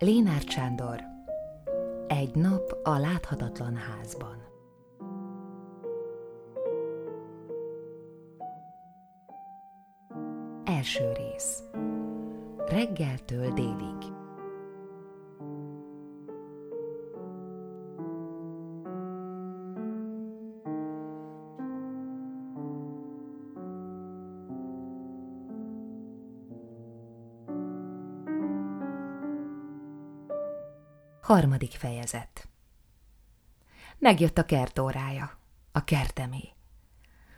Lénárd Sándor. Egy nap a láthatatlan házban. Első rész. Reggeltől délig Harmadik fejezet Megjött a kertórája, a kertemé.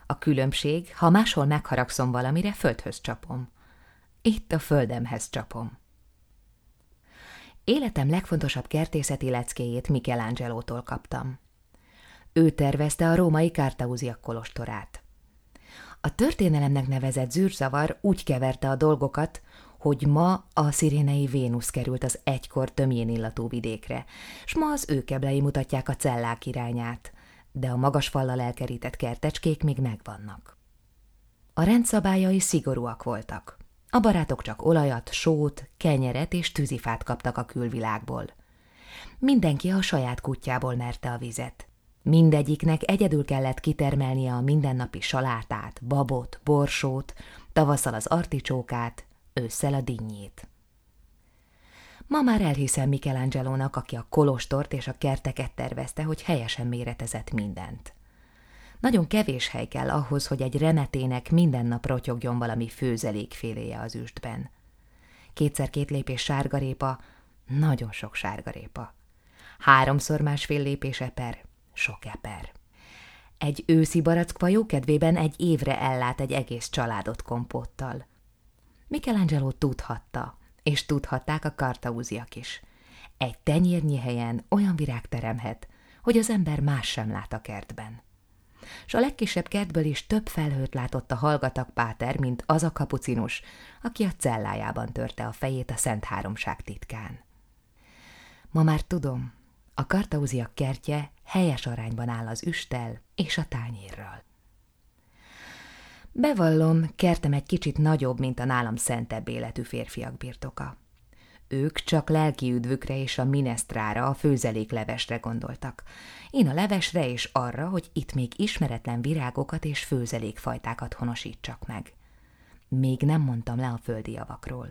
A különbség, ha máshol megharagszom valamire, földhöz csapom. Itt a földemhez csapom. Életem legfontosabb kertészeti leckéjét Michelangelo-tól kaptam. Ő tervezte a római Kártauziak kolostorát. A történelemnek nevezett zűrzavar úgy keverte a dolgokat, hogy ma a szirénei Vénusz került az egykor tömjén illatú vidékre, s ma az őkeblei mutatják a cellák irányát, de a magas fallal elkerített kertecskék még megvannak. A rendszabályai szigorúak voltak. A barátok csak olajat, sót, kenyeret és tűzifát kaptak a külvilágból. Mindenki a saját kutyából merte a vizet. Mindegyiknek egyedül kellett kitermelnie a mindennapi salátát, babot, borsót, tavasszal az articsókát, ősszel a dinnyét. Ma már elhiszem Michelangelo-nak, aki a kolostort és a kerteket tervezte, hogy helyesen méretezett mindent. Nagyon kevés hely kell ahhoz, hogy egy remetének minden nap rotyogjon valami főzelékféléje az üstben. Kétszer két lépés sárgarépa, nagyon sok sárgarépa. Háromszor másfél lépés eper, sok eper. Egy őszi barackva jókedvében egy évre ellát egy egész családot kompottal. Michelangelo tudhatta, és tudhatták a kartauziak is. Egy tenyérnyi helyen olyan virág teremhet, hogy az ember más sem lát a kertben. S a legkisebb kertből is több felhőt látott a hallgatak Páter, mint az a kapucinus, aki a cellájában törte a fejét a Szent Háromság titkán. Ma már tudom, a kartauziak kertje helyes arányban áll az üstel és a tányérral. Bevallom, kertem egy kicsit nagyobb, mint a nálam szentebb életű férfiak birtoka. Ők csak lelki üdvükre és a minesztrára, a főzeléklevesre gondoltak. Én a levesre és arra, hogy itt még ismeretlen virágokat és főzelékfajtákat honosítsak meg. Még nem mondtam le a földi javakról.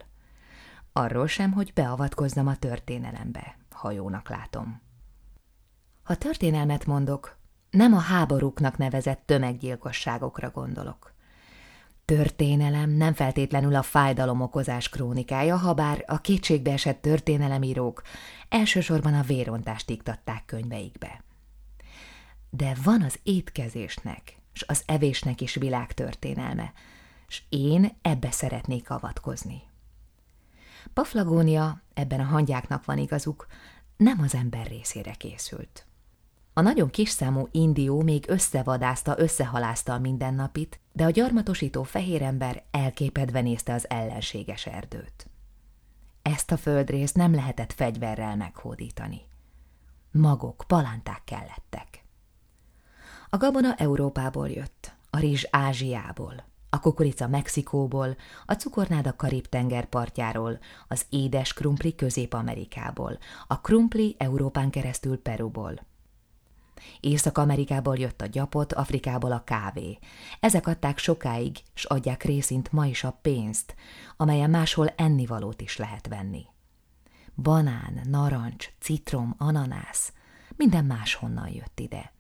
Arról sem, hogy beavatkozzam a történelembe, ha jónak látom. Ha történelmet mondok, nem a háborúknak nevezett tömeggyilkosságokra gondolok. Történelem nem feltétlenül a fájdalomokozás krónikája, ha bár a kétségbe esett történelemírók elsősorban a vérontást iktatták könyveikbe. De van az étkezésnek, és az evésnek is világtörténelme, és én ebbe szeretnék avatkozni. Paflagónia, ebben a hangyáknak van igazuk, nem az ember részére készült. A nagyon kis számú indió még összevadázta, összehalázta a mindennapit, de a gyarmatosító fehérember elképedve nézte az ellenséges erdőt. Ezt a földrészt nem lehetett fegyverrel meghódítani. Magok, palánták kellettek. A gabona Európából jött, a rizs Ázsiából, a kukorica Mexikóból, a cukornáda Karib-tenger partjáról, az édes krumpli Közép-Amerikából, a krumpli Európán keresztül Peruból, Észak-Amerikából jött a gyapot, Afrikából a kávé. Ezek adták sokáig, s adják részint ma is a pénzt, amelyen máshol ennivalót is lehet venni. Banán, narancs, citrom, ananász, minden máshonnan jött ide.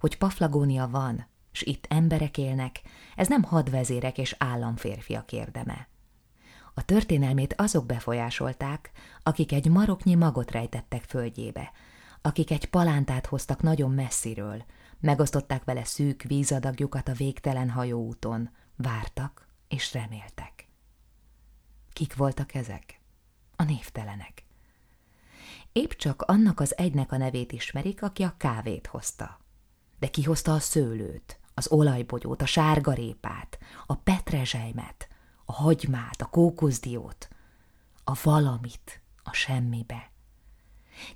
Hogy Paflagónia van, s itt emberek élnek, ez nem hadvezérek és államférfiak érdeme. A történelmét azok befolyásolták, akik egy maroknyi magot rejtettek földjébe, akik egy palántát hoztak nagyon messziről, megosztották vele szűk vízadagjukat a végtelen hajóúton, vártak és reméltek. Kik voltak ezek? A névtelenek. Épp csak annak az egynek a nevét ismerik, aki a kávét hozta. De ki hozta a szőlőt, az olajbogyót, a sárgarépát, a petrezselymet, a hagymát, a kókuszdiót, a valamit a semmibe.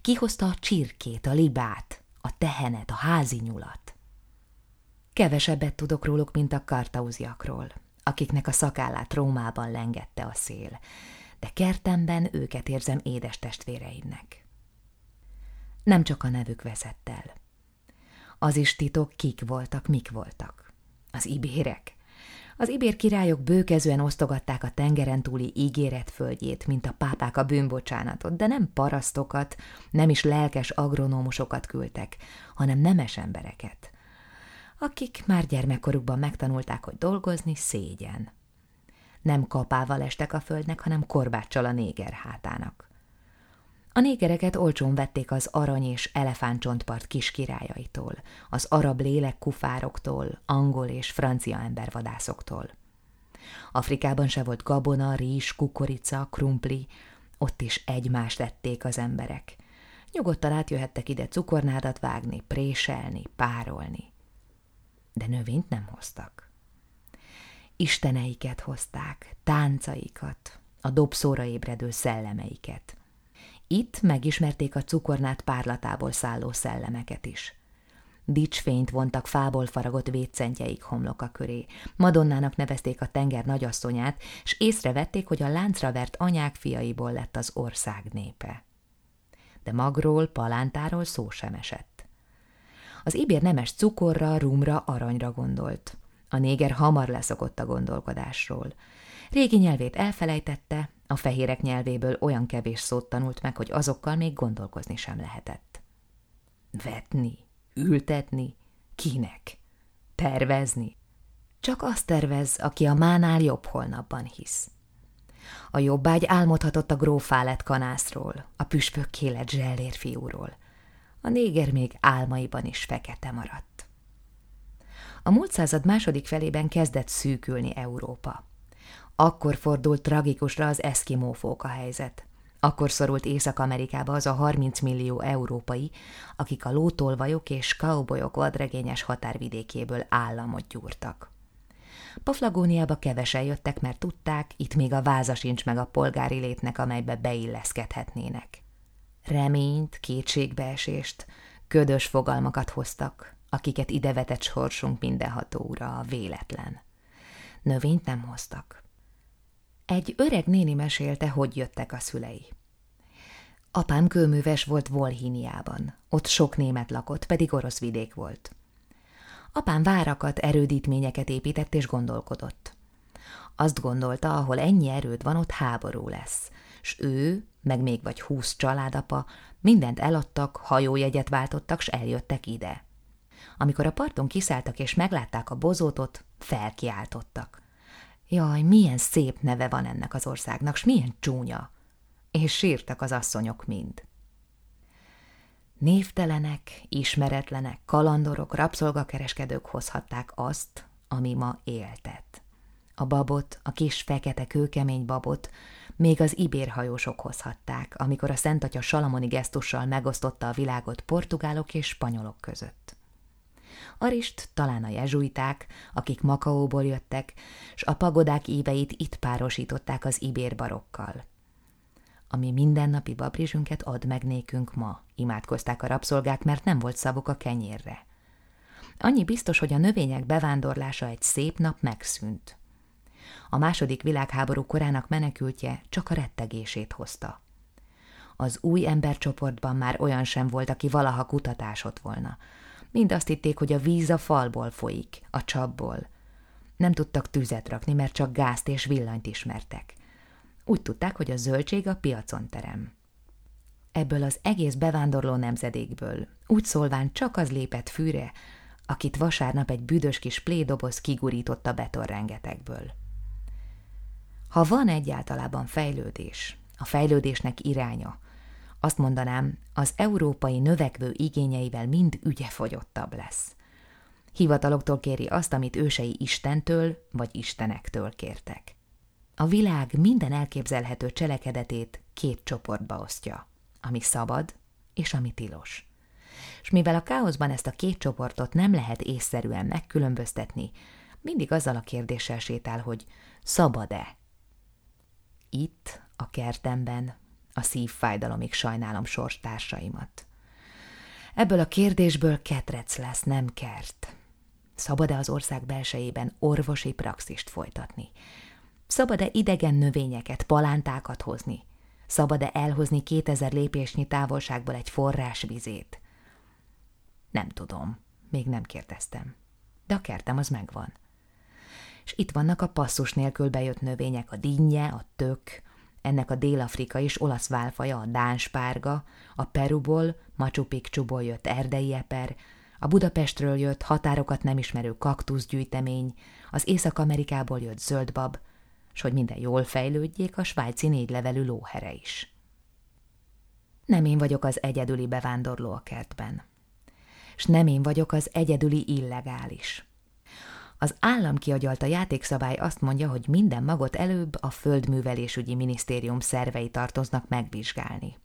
Kihozta a csirkét, a libát, a tehenet, a házi nyulat. Kevesebbet tudok róluk, mint a kartauziakról, akiknek a szakállát Rómában lengette a szél, de kertemben őket érzem édes testvéreimnek. Nem csak a nevük veszett el. Az is titok, kik voltak, mik voltak. Az ibérek. Az ibér királyok bőkezően osztogatták a tengeren túli ígéretföldjét, mint a pápák a bűnbocsánatot, de nem parasztokat, nem is lelkes agronómusokat küldtek, hanem nemes embereket, akik már gyermekkorukban megtanulták, hogy dolgozni szégyen. Nem kapával estek a földnek, hanem korbáccsal a néger hátának. A négereket olcsón vették az arany és elefántcsontpart kis királyaitól, az arab lélek kufároktól, angol és francia embervadászoktól. Afrikában se volt gabona, rizs, kukorica, krumpli, ott is egymást ették az emberek. Nyugodtan átjöhettek ide cukornádat vágni, préselni, párolni. De növényt nem hoztak. Isteneiket hozták, táncaikat, a dobszóra ébredő szellemeiket – itt megismerték a cukornát párlatából szálló szellemeket is. Dicsfényt vontak fából faragott védszentjeik homloka köré. Madonnának nevezték a tenger nagyasszonyát, és észrevették, hogy a láncra vert anyák fiaiból lett az ország népe. De magról, palántáról szó sem esett. Az ibér nemes cukorra, rumra, aranyra gondolt. A néger hamar leszokott a gondolkodásról. Régi nyelvét elfelejtette, a fehérek nyelvéből olyan kevés szót tanult meg, hogy azokkal még gondolkozni sem lehetett. Vetni, ültetni, kinek? Tervezni? Csak azt tervez, aki a mánál jobb holnapban hisz. A jobbágy álmodhatott a grófálet kanászról, a püspök kélet zsellér fiúról. A néger még álmaiban is fekete maradt. A múlt század második felében kezdett szűkülni Európa. Akkor fordult tragikusra az eszkimófók a helyzet. Akkor szorult Észak-Amerikába az a 30 millió európai, akik a lótolvajok és kaubolyok vadregényes határvidékéből államot gyúrtak. Paflagóniába kevesen jöttek, mert tudták, itt még a váza sincs meg a polgári létnek, amelybe beilleszkedhetnének. Reményt, kétségbeesést, ködös fogalmakat hoztak, akiket idevetett sorsunk mindenható ura a véletlen. Növényt nem hoztak. Egy öreg néni mesélte, hogy jöttek a szülei. Apám kőműves volt Volhíniában. Ott sok német lakott, pedig orosz vidék volt. Apám várakat, erődítményeket épített és gondolkodott. Azt gondolta, ahol ennyi erőd van, ott háború lesz, s ő, meg még vagy húsz családapa, mindent eladtak, hajójegyet váltottak, s eljöttek ide. Amikor a parton kiszálltak és meglátták a bozótot, felkiáltottak. Jaj, milyen szép neve van ennek az országnak, s milyen csúnya! És sírtak az asszonyok mind. Névtelenek, ismeretlenek, kalandorok, rabszolgakereskedők hozhatták azt, ami ma éltet. A babot, a kis fekete kőkemény babot még az ibérhajósok hozhatták, amikor a Szentatya salamoni gesztussal megosztotta a világot portugálok és spanyolok között. Arist talán a jezsuiták, akik Makaóból jöttek, s a pagodák éveit itt párosították az ibér barokkal. Ami mindennapi babrizsünket ad meg nékünk ma, imádkozták a rabszolgák, mert nem volt szavuk a kenyérre. Annyi biztos, hogy a növények bevándorlása egy szép nap megszűnt. A második világháború korának menekültje csak a rettegését hozta. Az új embercsoportban már olyan sem volt, aki valaha kutatásot volna, Mind azt hitték, hogy a víz a falból folyik, a csapból. Nem tudtak tüzet rakni, mert csak gázt és villanyt ismertek. Úgy tudták, hogy a zöldség a piacon terem. Ebből az egész bevándorló nemzedékből, úgy szólván csak az lépett fűre, akit vasárnap egy büdös kis plédoboz kigurított a betonrengetekből. Ha van egyáltalában fejlődés, a fejlődésnek iránya, azt mondanám, az európai növekvő igényeivel mind ügyefogyottabb lesz. Hivataloktól kéri azt, amit ősei Istentől vagy Istenektől kértek. A világ minden elképzelhető cselekedetét két csoportba osztja, ami szabad és ami tilos. És mivel a káoszban ezt a két csoportot nem lehet észszerűen megkülönböztetni, mindig azzal a kérdéssel sétál, hogy szabad-e? Itt, a kertemben, a szívfájdalomig sajnálom sorstársaimat. Ebből a kérdésből ketrec lesz, nem kert. Szabad-e az ország belsejében orvosi praxist folytatni? Szabad-e idegen növényeket, palántákat hozni? Szabad-e elhozni kétezer lépésnyi távolságból egy forrás vizét? Nem tudom, még nem kérdeztem. De a kertem az megvan. És itt vannak a passzus nélkül bejött növények, a dinnye, a tök, ennek a dél-afrika és olasz válfaja, a dánspárga, a Peruból, Machu Picchuból jött erdei eper, a Budapestről jött határokat nem ismerő kaktuszgyűjtemény, az Észak-Amerikából jött zöldbab, s hogy minden jól fejlődjék, a svájci négylevelű lóhere is. Nem én vagyok az egyedüli bevándorló a kertben. S nem én vagyok az egyedüli illegális. Az állam kiagyalta játékszabály azt mondja, hogy minden magot előbb a Földművelésügyi Minisztérium szervei tartoznak megvizsgálni.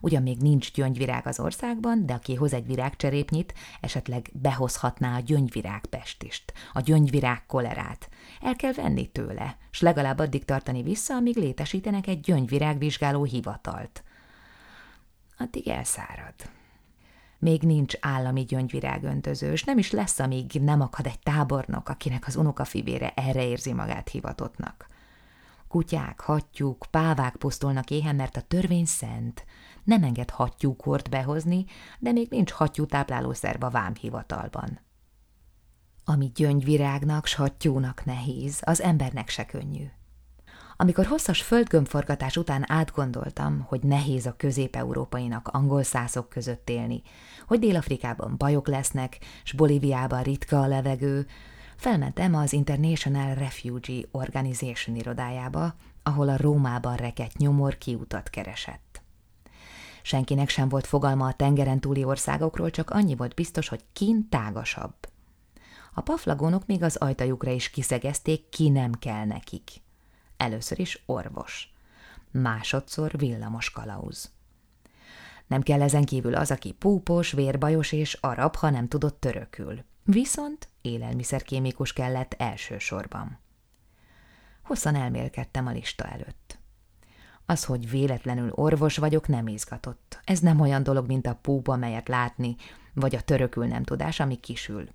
Ugyan még nincs gyöngyvirág az országban, de aki hoz egy virágcserépnyit, esetleg behozhatná a gyöngyvirág pestist, a gyöngyvirág kolerát. El kell venni tőle, s legalább addig tartani vissza, amíg létesítenek egy gyöngyvirágvizsgáló hivatalt. Addig elszárad. Még nincs állami gyöngyvirágöntöző, nem is lesz, amíg nem akad egy tábornok, akinek az unokafivére erre érzi magát hivatottnak. Kutyák, hattyúk, pávák pusztulnak éhen, mert a törvény szent. Nem enged hattyúkort behozni, de még nincs hattyú táplálószerv a vámhivatalban. Ami gyöngyvirágnak, s hattyúnak nehéz, az embernek se könnyű. Amikor hosszas földgömbforgatás után átgondoltam, hogy nehéz a közép-európainak angol szászok között élni, hogy Dél-Afrikában bajok lesznek, s Bolíviában ritka a levegő, felmentem az International Refugee Organization irodájába, ahol a Rómában rekett nyomor kiutat keresett. Senkinek sem volt fogalma a tengeren túli országokról, csak annyi volt biztos, hogy kin tágasabb. A paflagónok még az ajtajukra is kiszegezték, ki nem kell nekik. Először is orvos. Másodszor villamos kalauz. Nem kell ezen kívül az, aki púpos, vérbajos és arab, ha nem tudott törökül. Viszont élelmiszerkémikus kellett elsősorban. Hosszan elmélkedtem a lista előtt. Az, hogy véletlenül orvos vagyok, nem izgatott. Ez nem olyan dolog, mint a púpa, melyet látni, vagy a törökül nem tudás, ami kisül.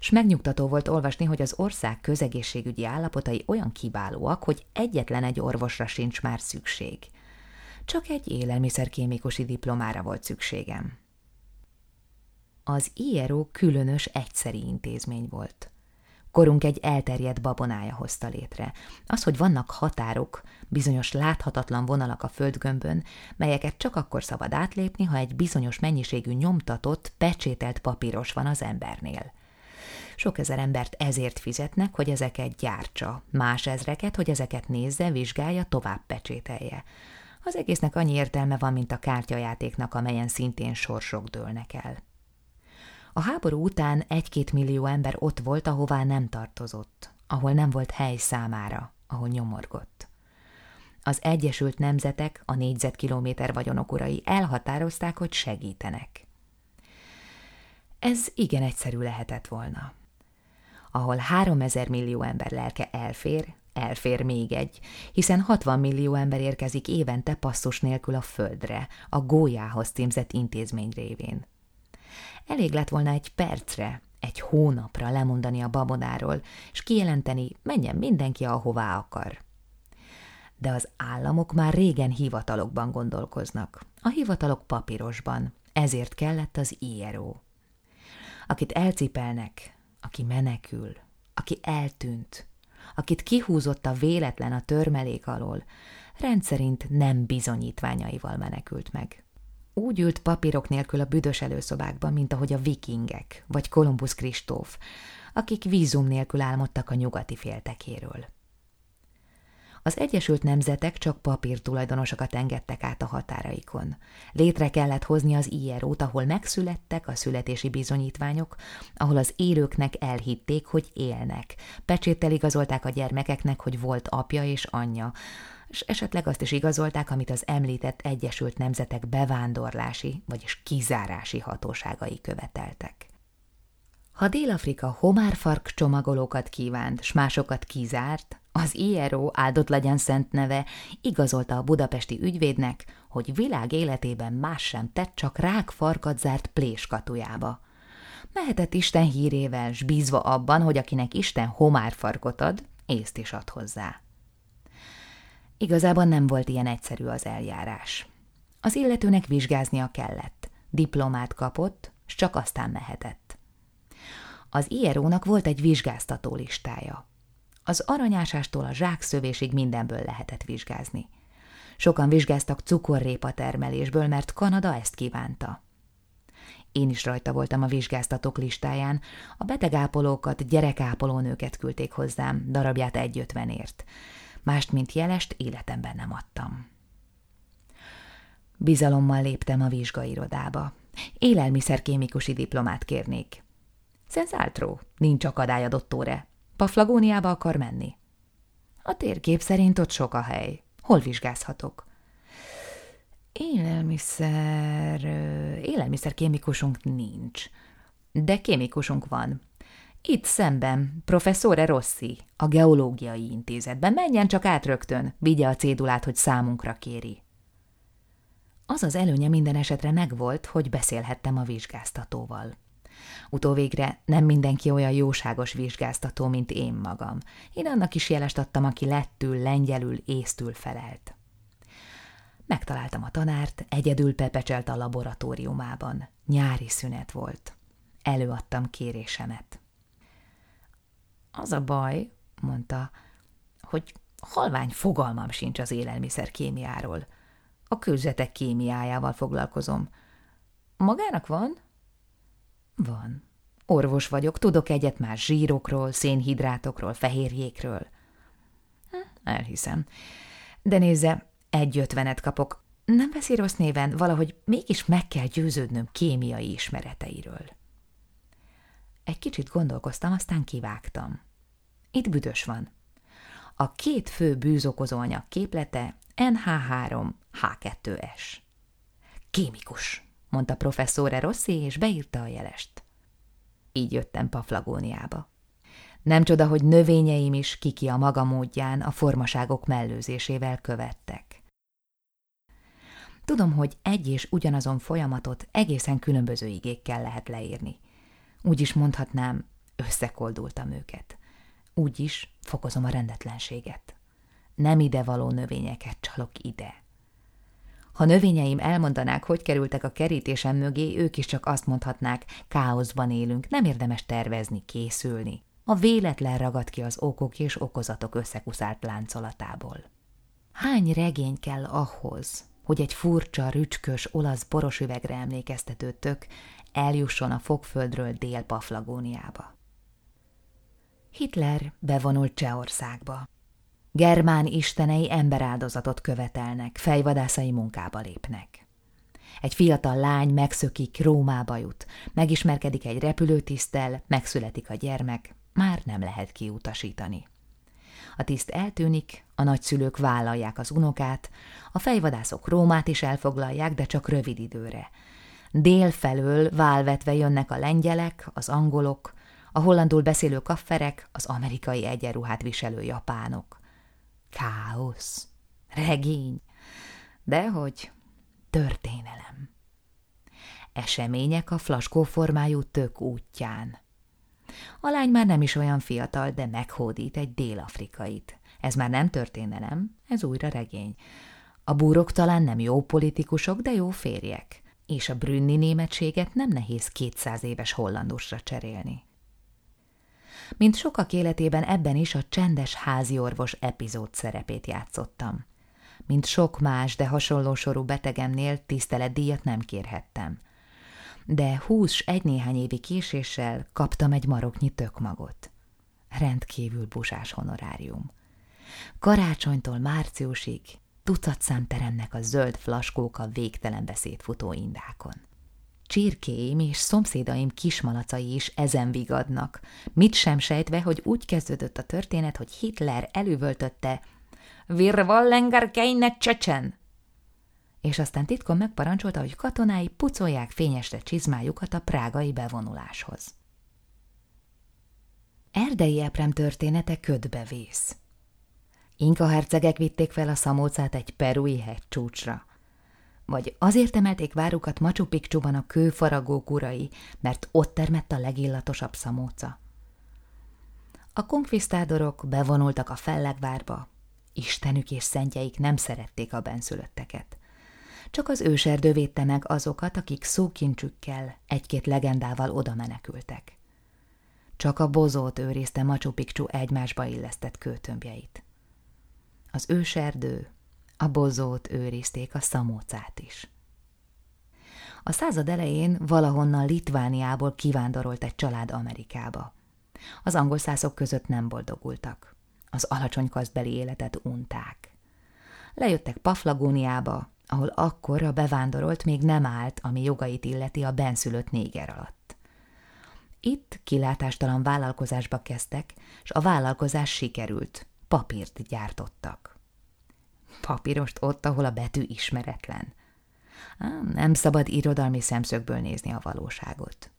S megnyugtató volt olvasni, hogy az ország közegészségügyi állapotai olyan kiválóak, hogy egyetlen egy orvosra sincs már szükség. Csak egy élelmiszerkémikusi diplomára volt szükségem. Az IRO különös egyszeri intézmény volt. Korunk egy elterjedt babonája hozta létre. Az, hogy vannak határok, bizonyos láthatatlan vonalak a földgömbön, melyeket csak akkor szabad átlépni, ha egy bizonyos mennyiségű nyomtatott, pecsételt papíros van az embernél. Sok ezer embert ezért fizetnek, hogy ezeket gyártsa, más ezreket, hogy ezeket nézze, vizsgálja, tovább pecsételje. Az egésznek annyi értelme van, mint a kártyajátéknak, amelyen szintén sorsok dőlnek el. A háború után egy-két millió ember ott volt, ahová nem tartozott, ahol nem volt hely számára, ahol nyomorgott. Az Egyesült Nemzetek, a négyzetkilométer vagyonok urai elhatározták, hogy segítenek. Ez igen egyszerű lehetett volna. Ahol három ezer millió ember lelke elfér, elfér még egy, hiszen 60 millió ember érkezik évente passzus nélkül a földre, a gólyához címzett intézmény révén. Elég lett volna egy percre, egy hónapra lemondani a babonáról, és kijelenteni, menjen mindenki, ahová akar. De az államok már régen hivatalokban gondolkoznak, a hivatalok papírosban, ezért kellett az IRO. Akit elcipelnek, aki menekül, aki eltűnt, akit kihúzott a véletlen a törmelék alól, rendszerint nem bizonyítványaival menekült meg. Úgy ült papírok nélkül a büdös előszobákban, mint ahogy a vikingek, vagy Kolumbusz Kristóf, akik vízum nélkül álmodtak a nyugati féltekéről. Az Egyesült Nemzetek csak papírtulajdonosokat engedtek át a határaikon. Létre kellett hozni az IRO-t, ahol megszülettek a születési bizonyítványok, ahol az élőknek elhitték, hogy élnek. Pecséttel igazolták a gyermekeknek, hogy volt apja és anyja, és esetleg azt is igazolták, amit az említett Egyesült Nemzetek bevándorlási, vagyis kizárási hatóságai követeltek. Ha Dél-Afrika homárfark csomagolókat kívánt, s másokat kizárt, az IRO áldott legyen szent neve igazolta a budapesti ügyvédnek, hogy világ életében más sem tett, csak rákfarkat zárt pléskatujába. Mehetett Isten hírével, s bízva abban, hogy akinek Isten homárfarkot ad, észt is ad hozzá. Igazából nem volt ilyen egyszerű az eljárás. Az illetőnek vizsgáznia kellett. Diplomát kapott, s csak aztán mehetett. Az IRO-nak volt egy vizsgáztató listája. Az aranyásástól a zsákszövésig mindenből lehetett vizsgázni. Sokan vizsgáztak cukorrépa termelésből, mert Kanada ezt kívánta. Én is rajta voltam a vizsgáztatók listáján, a betegápolókat, gyerekápolónőket küldték hozzám, darabját egyötvenért. Mást, mint jelest, életemben nem adtam. Bizalommal léptem a vizsgairodába. Élelmiszerkémikusi diplomát kérnék. Szenzáltró, nincs akadály a dottore. Paflagóniába akar menni. A térkép szerint ott sok a hely. Hol vizsgázhatok? Élelmiszer... Élelmiszer kémikusunk nincs. De kémikusunk van. Itt szemben, professzore Rossi, a geológiai intézetben. Menjen csak át rögtön, vigye a cédulát, hogy számunkra kéri. Az az előnye minden esetre megvolt, hogy beszélhettem a vizsgáztatóval. Utóvégre nem mindenki olyan jóságos vizsgáztató, mint én magam. Én annak is jelest adtam, aki lettül, lengyelül, észtül felelt. Megtaláltam a tanárt, egyedül pepecselt a laboratóriumában. Nyári szünet volt. Előadtam kérésemet. Az a baj, mondta, hogy halvány fogalmam sincs az élelmiszer kémiáról. A kőzetek kémiájával foglalkozom. Magának van? Van. Orvos vagyok, tudok egyet már zsírokról, szénhidrátokról, fehérjékről. Elhiszem. De nézze, egy ötvenet kapok. Nem veszi rossz néven, valahogy mégis meg kell győződnöm kémiai ismereteiről. Egy kicsit gondolkoztam, aztán kivágtam. Itt büdös van. A két fő bűzokozóanyag képlete NH3H2S. Kémikus, mondta professzor Rossi, és beírta a jelest. Így jöttem Paflagóniába. Nem csoda, hogy növényeim is kiki a maga módján a formaságok mellőzésével követtek. Tudom, hogy egy és ugyanazon folyamatot egészen különböző igékkel lehet leírni. Úgy is mondhatnám, összekoldultam őket. Úgy is fokozom a rendetlenséget. Nem ide való növényeket csalok ide. Ha növényeim elmondanák, hogy kerültek a kerítésem mögé, ők is csak azt mondhatnák, káoszban élünk, nem érdemes tervezni, készülni. A véletlen ragad ki az okok és okozatok összekuszált láncolatából. Hány regény kell ahhoz, hogy egy furcsa, rücskös, olasz boros üvegre emlékeztető tök eljusson a fogföldről Dél-Paflagóniába? Hitler bevonult Csehországba. Germán istenei emberáldozatot követelnek, fejvadászai munkába lépnek. Egy fiatal lány megszökik, Rómába jut, megismerkedik egy repülőtiszttel, megszületik a gyermek, már nem lehet kiutasítani. A tiszt eltűnik, a nagyszülők vállalják az unokát, a fejvadászok Rómát is elfoglalják, de csak rövid időre. Dél felől válvetve jönnek a lengyelek, az angolok, a hollandul beszélő kafferek, az amerikai egyenruhát viselő japánok. Káosz, regény, dehogy történelem. Események a flaskó formájú tök útján. A lány már nem is olyan fiatal, de meghódít egy dél-afrikait. Ez már nem történelem, ez újra regény. A búrok talán nem jó politikusok, de jó férjek. És a brünni németséget nem nehéz kétszáz éves hollandusra cserélni. Mint sokak életében ebben is a csendes háziorvos epizód szerepét játszottam. Mint sok más, de hasonló sorú betegemnél tiszteletdíjat nem kérhettem. De húsz egy néhány évi késéssel kaptam egy maroknyi tökmagot. Rendkívül busás honorárium. Karácsonytól márciusig tucatszám teremnek a zöld flaskók a végtelen beszédfutó indákon. Csirkéim és szomszédaim kismalacai is ezen vigadnak, mit sem sejtve, hogy úgy kezdődött a történet, hogy Hitler elővöltötte Wir wollen keine Csecsen! És aztán titkon megparancsolta, hogy katonái pucolják fényesre csizmájukat a prágai bevonuláshoz. Erdei Eprem története ködbe vész. Inka hercegek vitték fel a szamócát egy perui hegycsúcsra – vagy azért emelték várukat Machu Picchuban a kőfaragók urai, mert ott termett a legillatosabb szamóca. A konkvisztádorok bevonultak a fellegvárba, Istenük és szentjeik nem szerették a benszülötteket. Csak az őserdő védte meg azokat, akik szókincsükkel, egy-két legendával oda menekültek. Csak a bozót őrizte Machu Picchu egymásba illesztett kőtömbjeit. Az őserdő, a bozót őrizték a szamócát is. A század elején valahonnan Litvániából kivándorolt egy család Amerikába. Az angol szászok között nem boldogultak. Az alacsony kasztbeli életet unták. Lejöttek Paflagóniába, ahol akkor a bevándorolt még nem állt, ami jogait illeti a benszülött néger alatt. Itt kilátástalan vállalkozásba kezdtek, és a vállalkozás sikerült, papírt gyártottak. Papírost ott, ahol a betű ismeretlen. Nem szabad irodalmi szemszögből nézni a valóságot.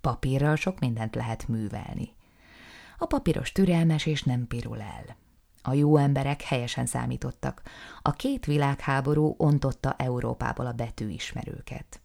Papírral sok mindent lehet művelni. A papíros türelmes és nem pirul el. A jó emberek helyesen számítottak. A két világháború ontotta Európából a betűismerőket.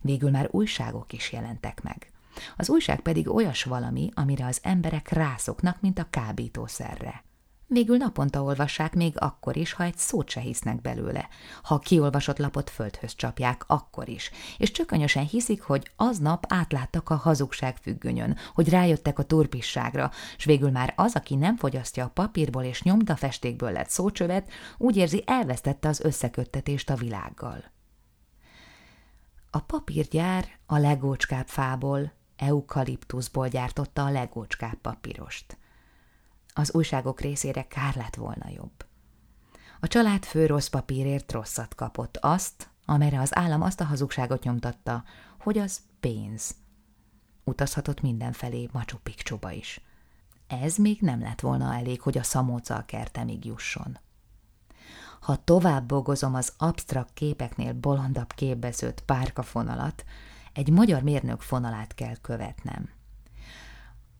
Végül már újságok is jelentek meg. Az újság pedig olyas valami, amire az emberek rászoknak, mint a kábítószerre. Végül naponta olvassák még akkor is, ha egy szót se hisznek belőle. Ha kiolvasott lapot földhöz csapják, akkor is. És csökönyösen hiszik, hogy aznap átláttak a hazugság függönyön, hogy rájöttek a turpisságra, s végül már az, aki nem fogyasztja a papírból és nyomdafestékből lett szócsövet, úgy érzi, elvesztette az összeköttetést a világgal. A papírgyár a legócskább fából, eukaliptuszból gyártotta a legócskább papírost. Az újságok részére kár lett volna jobb. A család fő rossz papírért rosszat kapott, azt, amire az állam azt a hazugságot nyomtatta, hogy az pénz. Utazhatott mindenfelé Machu Picchuba is. Ez még nem lett volna elég, hogy a szamóca kertemig jusson. Ha tovább bogozom az absztrakt képeknél bolondabb képbeszőtt párkafonalat, egy magyar mérnök fonalát kell követnem.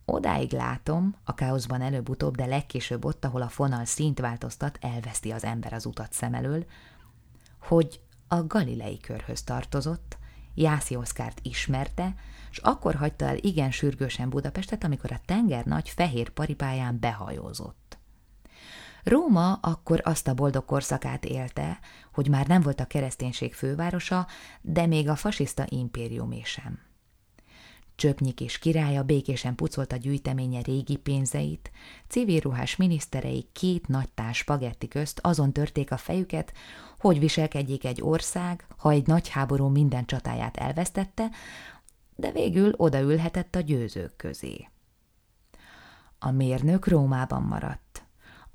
Odáig látom, a káoszban előbb-utóbb, de legkésőbb ott, ahol a fonal szint változtat, elveszti az ember az utat szem elől, hogy a Galilei körhöz tartozott, Jászi Oszkárt ismerte, és akkor hagyta el igen sürgősen Budapestet, amikor a tenger nagy fehér paripáján behajózott. Róma akkor azt a boldog korszakát élte, hogy már nem volt a kereszténység fővárosa, de még a fasiszta impériumé sem. Csöpnyik és királya békésen pucolta gyűjteménye régi pénzeit, civil miniszterei két nagy tás spagetti közt azon törték a fejüket, hogy viselkedjék egy ország, ha egy nagy háború minden csatáját elvesztette, de végül odaülhetett a győzők közé. A mérnök Rómában maradt.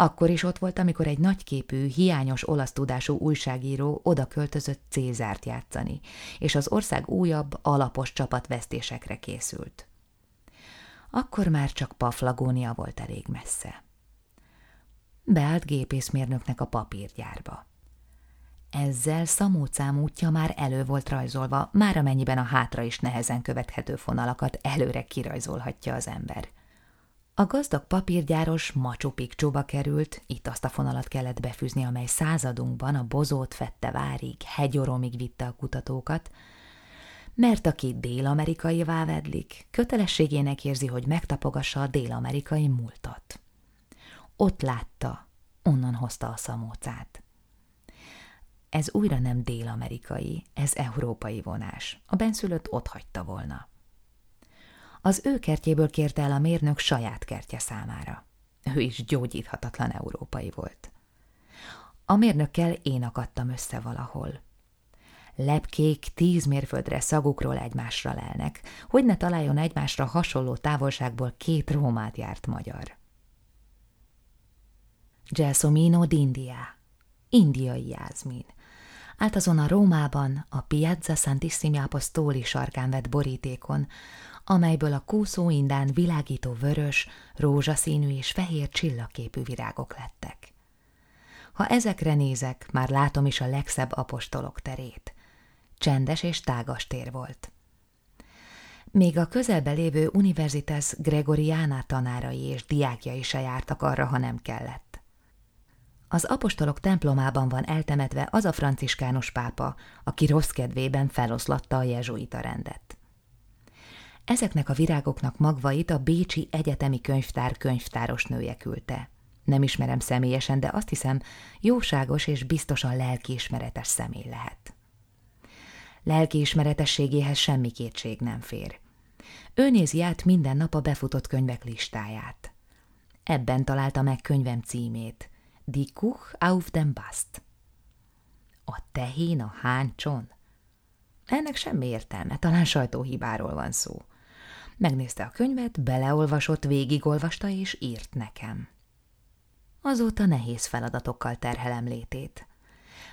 Akkor is ott volt, amikor egy nagyképű, hiányos olasz tudású újságíró oda költözött Cézárt játszani, és az ország újabb, alapos csapatvesztésekre készült. Akkor már csak Paflagónia volt elég messze. Beállt gépészmérnöknek a papírgyárba. Ezzel Szamócám útja már elő volt rajzolva, már amennyiben a hátra is nehezen követhető fonalakat előre kirajzolhatja az ember – a gazdag papírgyáros Machu Picchuba került, itt azt a fonalat kellett befűzni, amely századunkban a bozót fette várig, hegyoromig vitte a kutatókat, mert aki dél-amerikai vedlik, kötelességének érzi, hogy megtapogassa a dél-amerikai múltat. Ott látta, onnan hozta a szamócát. Ez újra nem dél-amerikai, ez európai vonás. A benszülött ott hagyta volna. Az ő kertjéből kérte el a mérnök saját kertje számára. Ő is gyógyíthatatlan európai volt. A mérnökkel én akadtam össze valahol. Lepkék tíz mérföldre szagukról egymásra lelnek, hogy ne találjon egymásra hasonló távolságból két Rómát járt magyar. Gelsomino d'India, indiai jázmin. Állt azon a Rómában, a Piazza Santissimi Apostoli sarkán vett borítékon, amelyből a kúszó indán világító vörös, rózsaszínű és fehér csillagképű virágok lettek. Ha ezekre nézek, már látom is a legszebb apostolok terét. Csendes és tágas tér volt. Még a közelbe lévő Universitas Gregoriana tanárai és diákjai se jártak arra, ha nem kellett. Az apostolok templomában van eltemetve az a franciskánus pápa, aki rossz kedvében feloszlatta a jezsuita rendet. Ezeknek a virágoknak magvait a Bécsi Egyetemi Könyvtár könyvtáros nője küldte. Nem ismerem személyesen, de azt hiszem, jóságos és biztosan lelkiismeretes személy lehet. Lelkiismeretességéhez semmi kétség nem fér. Ő nézi át minden nap a befutott könyvek listáját. Ebben találta meg könyvem címét. Die Kuch auf dem Bast. A tehén a háncson? Ennek semmi értelme, talán sajtóhibáról van szó. Megnézte a könyvet, beleolvasott, végigolvasta és írt nekem. Azóta nehéz feladatokkal terhelem létét.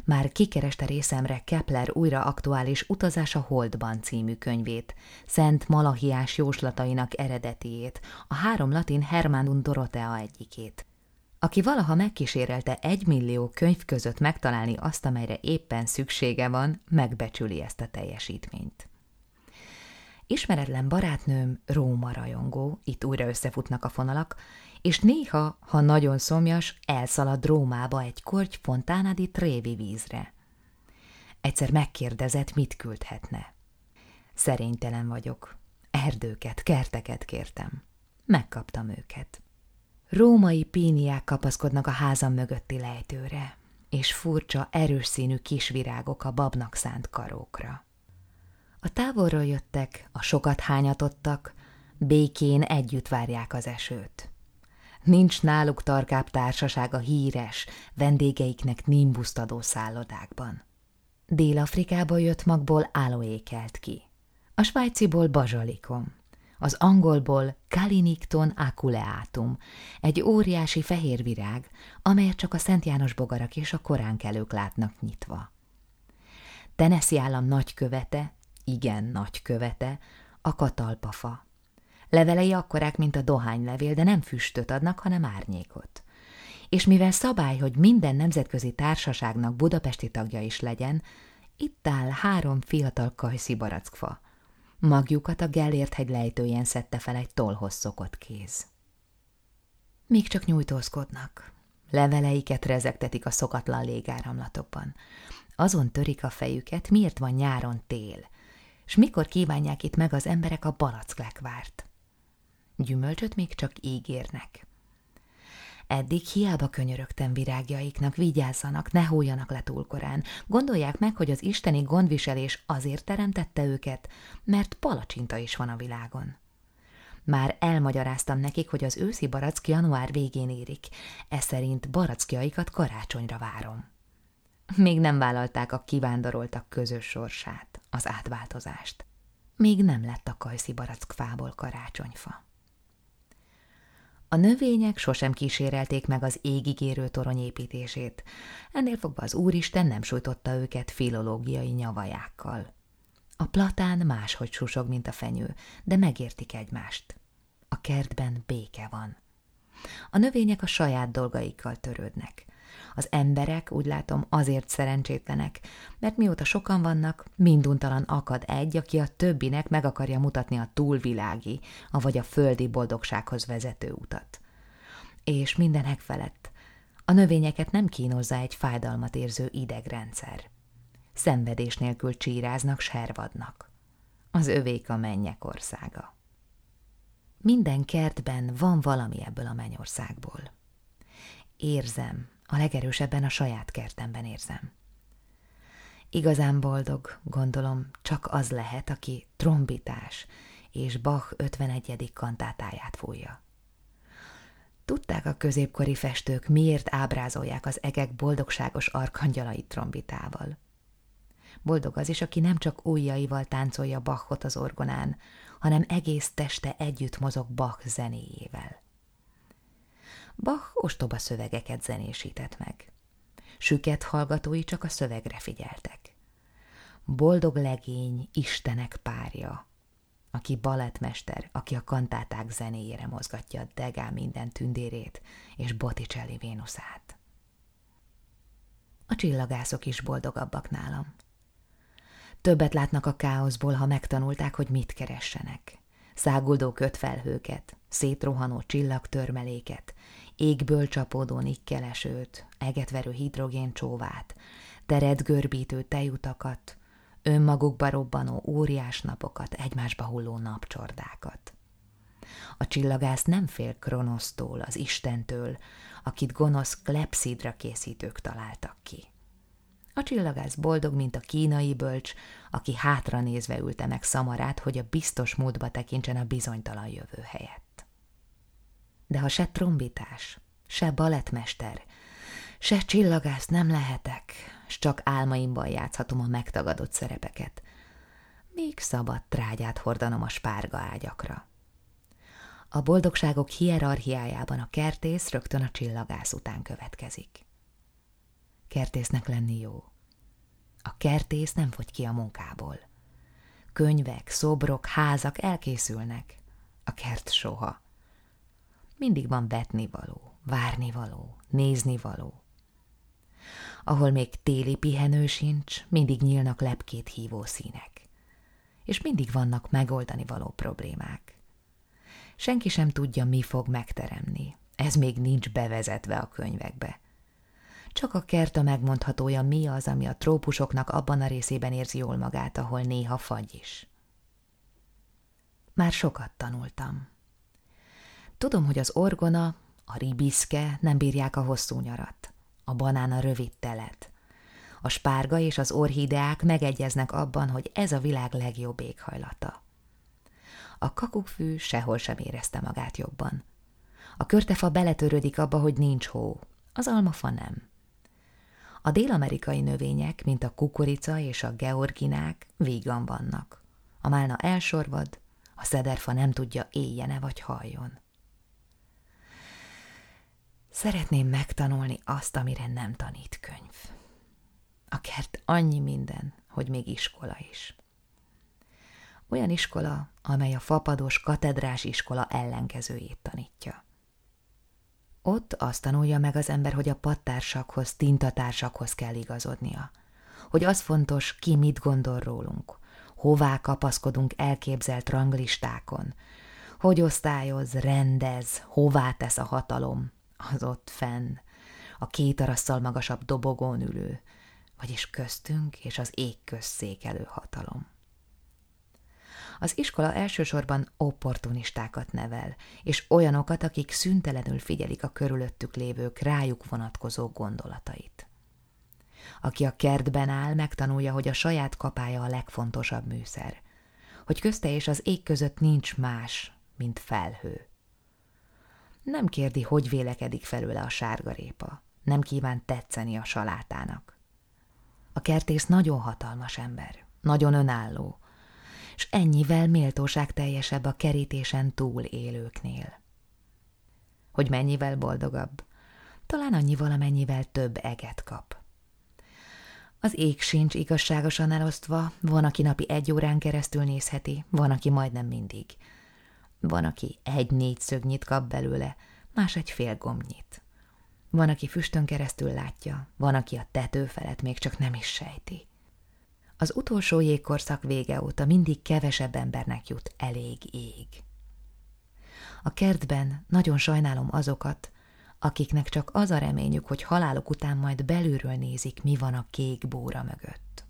Már kikereste részemre Kepler újra aktuális Utazás a Holdban című könyvét, Szent Malachiás jóslatainak eredetiét, a három latin Hermanum Dorotea egyikét. Aki valaha megkísérelte egy millió könyv között megtalálni azt, amelyre éppen szüksége van, megbecsüli ezt a teljesítményt. Ismeretlen barátnőm Róma rajongó, itt újra összefutnak a fonalak, és néha, ha nagyon szomjas, elszalad Rómába egy korty Fontánadi trévi vízre. Egyszer megkérdezett, mit küldhetne. Szerénytelen vagyok. Erdőket, kerteket kértem. Megkaptam őket. Római píniák kapaszkodnak a házam mögötti lejtőre, és furcsa, erős színű kisvirágok a babnak szánt karókra. A távolról jöttek, a sokat hányatottak, békén együtt várják az esőt. Nincs náluk tarkább társaság a híres, vendégeiknek nimbusztadó szállodákban. Dél-Afrikából jött magból aloé kelt ki, a svájciból bazsalikom, az angolból Kalinikton aculeatum, egy óriási fehér virág, amelyet csak a Szent János bogarak és a koránkelők látnak nyitva. Tennessee állam nagykövete, igen nagykövete, a katalpafa. Levelei akkorák, mint a dohánylevél, de nem füstöt adnak, hanem árnyékot. És mivel szabály, hogy minden nemzetközi társaságnak budapesti tagja is legyen, itt áll három fiatal kajszi barackfa. Magjukat a Gellért hegy lejtőjén szedte fel egy tollhoz szokott kéz. Még csak nyújtózkodnak. Leveleiket rezegtetik a szokatlan légáramlatokban. Azon törik a fejüket, miért van nyáron tél, és mikor kívánják itt meg az emberek a balacklekvárt. Gyümölcsöt még csak ígérnek. Eddig hiába könyörögtem virágjaiknak, vigyázzanak, ne hóljanak le túl korán. Gondolják meg, hogy az isteni gondviselés azért teremtette őket, mert palacsinta is van a világon. Már elmagyaráztam nekik, hogy az őszi barack január végén érik, e szerint barackjaikat karácsonyra várom. Még nem vállalták a kivándoroltak közös sorsát, az átváltozást. Még nem lett a kajszi barackfából karácsonyfa. A növények sosem kísérelték meg az égigérő torony építését, ennél fogva az Úristen nem sújtotta őket filológiai nyavajákkal. A platán máshogy susog, mint a fenyő, de megértik egymást. A kertben béke van. A növények a saját dolgaikkal törődnek. Az emberek, úgy látom, azért szerencsétlenek, mert mióta sokan vannak, minduntalan akad egy, aki a többinek meg akarja mutatni a túlvilági, avagy a földi boldogsághoz vezető utat. És mindenek felett a növényeket nem kínozza egy fájdalmat érző idegrendszer. Szenvedés nélkül csíráznak, servadnak. Az övék a mennyek országa. Minden kertben van valami ebből a mennyországból. Érzem, a legerősebben a saját kertemben érzem. Igazán boldog, gondolom, csak az lehet, aki trombitás és Bach 51. kantátáját fújja. Tudták a középkori festők, miért ábrázolják az egek boldogságos arkangyalait trombitával. Boldog az is, aki nem csak ujjaival táncolja Bachot az orgonán, hanem egész teste együtt mozog Bach zenéjével. Bach ostoba szövegeket zenésített meg. Süket hallgatói csak a szövegre figyeltek. Boldog legény, Istenek párja, aki balettmester, aki a kantáták zenéjére mozgatja a Degá minden tündérét és Botticelli Vénuszát. A csillagászok is boldogabbak nálam. Többet látnak a káoszból, ha megtanulták, hogy mit keressenek. Száguldó kötfelhőket, szétrohanó csillagtörmeléket, égből csapódó nikkelesőt, egetverő hidrogén csóvát, teret görbítő tejutakat, önmagukba robbanó óriás napokat, egymásba hulló napcsordákat. A csillagász nem fél Kronosztól, az Istentől, akit gonosz klepszidra készítők találtak ki. A csillagász boldog, mint a kínai bölcs, aki hátra nézve ülte meg szamarát, hogy a biztos módba tekintsen a bizonytalan jövő helyett. De ha se trombitás, se balettmester, se csillagász nem lehetek, s csak álmaimban játszhatom a megtagadott szerepeket, még szabad trágyát hordanom a spárga ágyakra. A boldogságok hierarchiájában a kertész rögtön a csillagász után következik. Kertésznek lenni jó. A kertész nem fogy ki a munkából. Könyvek, szobrok, házak elkészülnek. A kert soha. Mindig van vetnivaló, várnivaló, néznivaló. Ahol még téli pihenő sincs, mindig nyílnak lepkét hívó színek. És mindig vannak megoldani való problémák. Senki sem tudja, mi fog megteremni. Ez még nincs bevezetve a könyvekbe. Csak a kert a megmondhatója, mi az, ami a trópusoknak abban a részében érzi jól magát, ahol néha fagy is. Már sokat tanultam. Tudom, hogy az orgona, a ribiszke nem bírják a hosszú nyarat, a banán a rövid telet. A spárga és az orhideák megegyeznek abban, hogy ez a világ legjobb éghajlata. A kakukkfű sehol sem érezte magát jobban. A körtefa beletörődik abba, hogy nincs hó, az almafa nem. A dél-amerikai növények, mint a kukorica és a georginák, vígan vannak. A málna elsorvad, a szederfa nem tudja éjjene vagy halljon. Szeretném megtanulni azt, amire nem tanít könyv. A kert annyi minden, hogy még iskola is. Olyan iskola, amely a fapados katedrás iskola ellenkezőjét tanítja. Ott azt tanulja meg az ember, hogy a pattársakhoz, tintatársakhoz kell igazodnia. Hogy az fontos, ki mit gondol rólunk, hová kapaszkodunk elképzelt ranglistákon, hogy osztályoz, rendez, hová tesz a hatalom, az ott fenn, a két arasszal magasabb dobogón ülő, vagyis köztünk és az ég közszékelő hatalom. Az iskola elsősorban opportunistákat nevel, és olyanokat, akik szüntelenül figyelik a körülöttük lévők rájuk vonatkozó gondolatait. Aki a kertben áll, megtanulja, hogy a saját kapája a legfontosabb műszer, hogy közte és az ég között nincs más, mint felhő. Nem kérdi, hogy vélekedik felőle a sárgarépa, nem kíván tetszeni a salátának. A kertész nagyon hatalmas ember, nagyon önálló, s ennyivel méltóság teljesebb a kerítésen túl élőknél. Hogy mennyivel boldogabb? Talán annyi valamennyivel több eget kap. Az ég sincs igazságosan elosztva, van, aki napi egy órán keresztül nézheti, van, aki majdnem mindig. Van, aki egy négyszögnyit kap belőle, más egy fél gombnyit. Van, aki füstön keresztül látja, van, aki a tető felett még csak nem is sejti. Az utolsó jégkorszak vége óta mindig kevesebb embernek jut elég ég. A kertben nagyon sajnálom azokat, akiknek csak az a reményük, hogy halálok után majd belülről nézik, mi van a kék bóra mögött.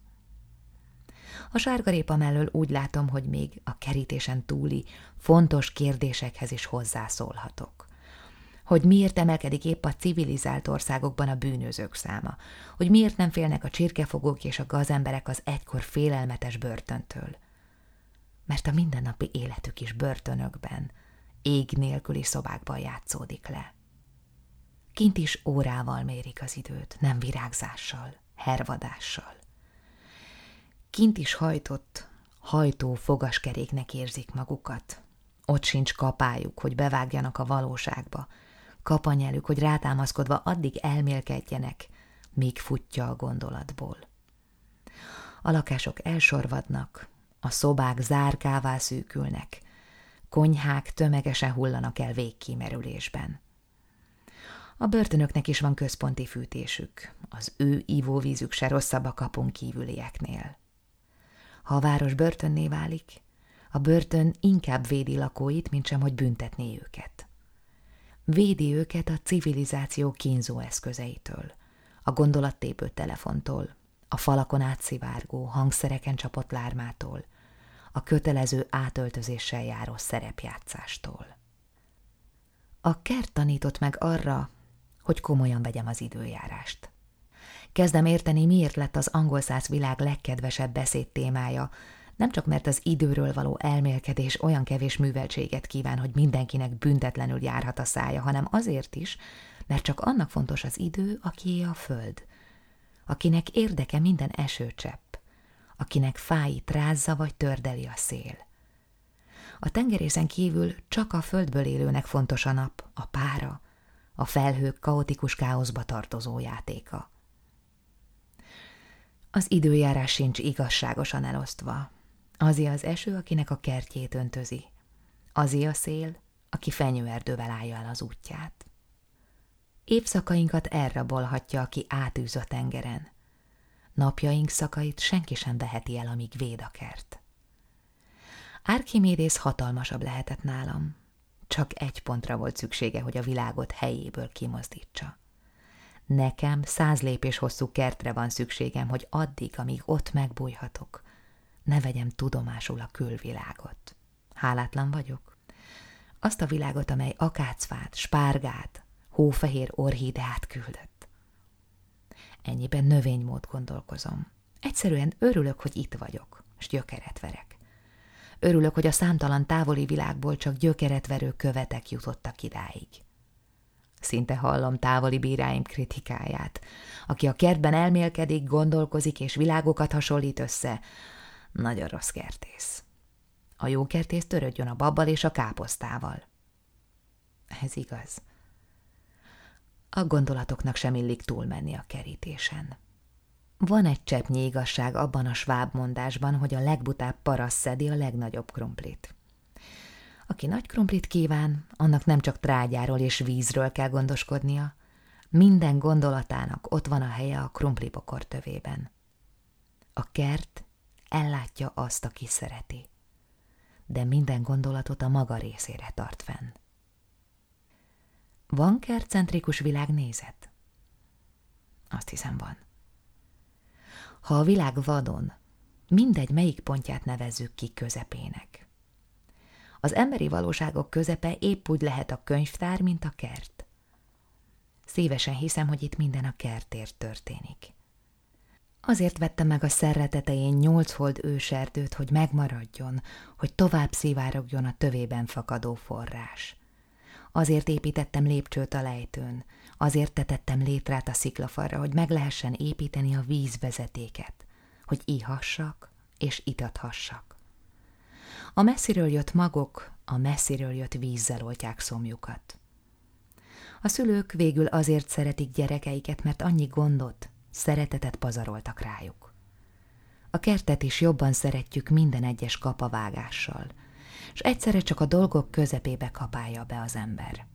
A sárgarépa mellől úgy látom, hogy még a kerítésen túli, fontos kérdésekhez is hozzászólhatok hogy miért emelkedik épp a civilizált országokban a bűnözők száma, hogy miért nem félnek a csirkefogók és a gazemberek az egykor félelmetes börtöntől. Mert a mindennapi életük is börtönökben, ég nélküli szobákban játszódik le. Kint is órával mérik az időt, nem virágzással, hervadással. Kint is hajtott, hajtó fogaskeréknek érzik magukat. Ott sincs kapájuk, hogy bevágjanak a valóságba, kapanyelük, hogy rátámaszkodva addig elmélkedjenek, míg futja a gondolatból. A lakások elsorvadnak, a szobák zárkává szűkülnek, konyhák tömegesen hullanak el végkimerülésben. A börtönöknek is van központi fűtésük, az ő ivóvízük se rosszabb a kapunk kívülieknél. Ha a város börtönné válik, a börtön inkább védi lakóit, mint sem, hogy büntetné őket védi őket a civilizáció kínzó eszközeitől, a gondolattépő telefontól, a falakon átszivárgó, hangszereken csapott lármától, a kötelező átöltözéssel járó szerepjátszástól. A kert tanított meg arra, hogy komolyan vegyem az időjárást. Kezdem érteni, miért lett az angol száz világ legkedvesebb beszéd témája, nem csak mert az időről való elmélkedés olyan kevés műveltséget kíván, hogy mindenkinek büntetlenül járhat a szája, hanem azért is, mert csak annak fontos az idő, akié a föld, akinek érdeke minden esőcsepp, akinek fáit rázza vagy tördeli a szél. A tengerészen kívül csak a földből élőnek fontos a nap, a pára, a felhők kaotikus káoszba tartozó játéka. Az időjárás sincs igazságosan elosztva. Azi az eső, akinek a kertjét öntözi. Azi a szél, aki fenyőerdővel állja el az útját. Évszakainkat elrabolhatja, aki átűz a tengeren. Napjaink szakait senki sem veheti el, amíg véd a kert. Archimédész hatalmasabb lehetett nálam. Csak egy pontra volt szüksége, hogy a világot helyéből kimozdítsa. Nekem száz lépés hosszú kertre van szükségem, hogy addig, amíg ott megbújhatok, ne vegyem tudomásul a külvilágot. Hálátlan vagyok. Azt a világot, amely akácfát, spárgát, hófehér orhideát küldött. Ennyiben növénymód gondolkozom. Egyszerűen örülök, hogy itt vagyok, és gyökeret verek. Örülök, hogy a számtalan távoli világból csak gyökeret verő követek jutottak idáig. Szinte hallom távoli bíráim kritikáját. Aki a kertben elmélkedik, gondolkozik és világokat hasonlít össze, nagyon rossz kertész. A jó kertész törődjön a babbal és a káposztával. Ez igaz. A gondolatoknak sem illik túlmenni a kerítésen. Van egy cseppnyi igazság abban a sváb mondásban, hogy a legbutább parasz szedi a legnagyobb krumplit. Aki nagy krumplit kíván, annak nem csak trágyáról és vízről kell gondoskodnia, minden gondolatának ott van a helye a krumplibokor tövében. A kert ellátja azt, aki szereti, de minden gondolatot a maga részére tart fenn. Van kertcentrikus világnézet? Azt hiszem van. Ha a világ vadon, mindegy melyik pontját nevezzük ki közepének. Az emberi valóságok közepe épp úgy lehet a könyvtár, mint a kert. Szívesen hiszem, hogy itt minden a kertért történik. Azért vettem meg a szerre tetején nyolc hold őserdőt, hogy megmaradjon, hogy tovább szivárogjon a tövében fakadó forrás. Azért építettem lépcsőt a lejtőn, azért tetettem létrát a sziklafarra, hogy meg lehessen építeni a vízvezetéket, hogy ihassak és itathassak. A messziről jött magok, a messziről jött vízzel oltják szomjukat. A szülők végül azért szeretik gyerekeiket, mert annyi gondot, szeretetet pazaroltak rájuk. A kertet is jobban szeretjük minden egyes kapavágással, és egyszerre csak a dolgok közepébe kapálja be az ember.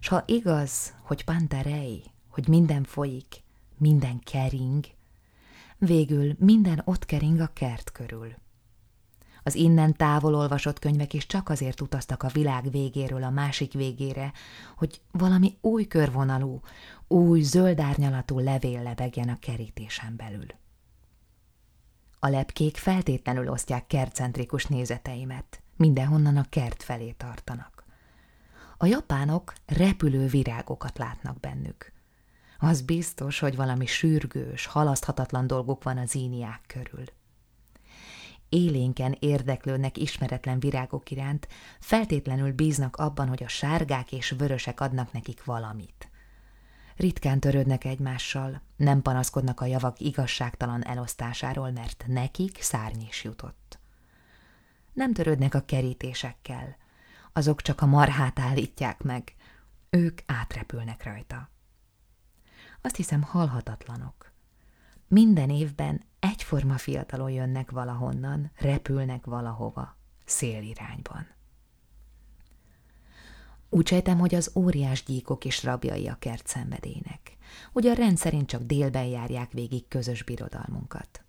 S ha igaz, hogy panterei, hogy minden folyik, minden kering, végül minden ott kering a kert körül. Az innen távol olvasott könyvek is csak azért utaztak a világ végéről a másik végére, hogy valami új körvonalú, új zöldárnyalatú levél lebegjen a kerítésen belül. A lepkék feltétlenül osztják kertcentrikus nézeteimet, mindenhonnan a kert felé tartanak. A japánok repülő virágokat látnak bennük. Az biztos, hogy valami sürgős, halaszthatatlan dolguk van az íniák körül élénken érdeklődnek ismeretlen virágok iránt, feltétlenül bíznak abban, hogy a sárgák és vörösek adnak nekik valamit. Ritkán törődnek egymással, nem panaszkodnak a javak igazságtalan elosztásáról, mert nekik szárny is jutott. Nem törődnek a kerítésekkel, azok csak a marhát állítják meg, ők átrepülnek rajta. Azt hiszem halhatatlanok. Minden évben egyforma fiatalon jönnek valahonnan, repülnek valahova, szélirányban. Úgy sejtem, hogy az óriás gyíkok is rabjai a kert szenvedének, a rendszerint csak délben járják végig közös birodalmunkat.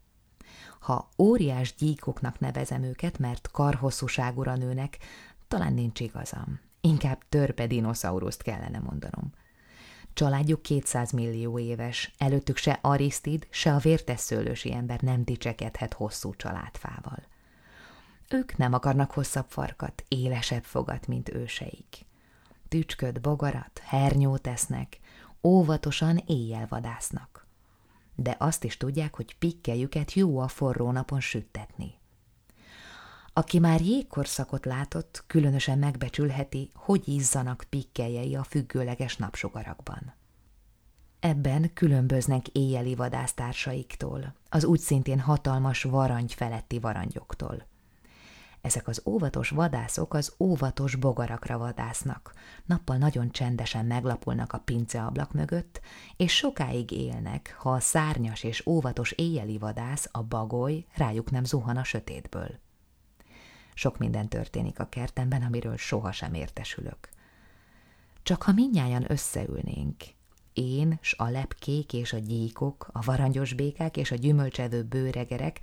Ha óriás gyíkoknak nevezem őket, mert karhosszúságúra nőnek, talán nincs igazam. Inkább törpe dinoszauruszt kellene mondanom. Családjuk 200 millió éves, előttük se Arisztid, se a vértesszőlősi ember nem dicsekedhet hosszú családfával. Ők nem akarnak hosszabb farkat, élesebb fogat, mint őseik. tücsköt, bogarat, hernyót esznek, óvatosan éjjel vadásznak. De azt is tudják, hogy pikkelyüket jó a forró napon süttetni. Aki már jégkorszakot látott, különösen megbecsülheti, hogy izzanak pikkeljei a függőleges napsugarakban. Ebben különböznek éjjeli vadásztársaiktól, az úgy szintén hatalmas varangy feletti varangyoktól. Ezek az óvatos vadászok az óvatos bogarakra vadásznak, nappal nagyon csendesen meglapulnak a pinceablak mögött, és sokáig élnek, ha a szárnyas és óvatos éjjeli vadász, a bagoly, rájuk nem zuhan a sötétből. Sok minden történik a kertemben, amiről sohasem értesülök. Csak ha minnyáján összeülnénk, én, s a lepkék és a gyíkok, a varangyos békák és a gyümölcsevő bőregerek,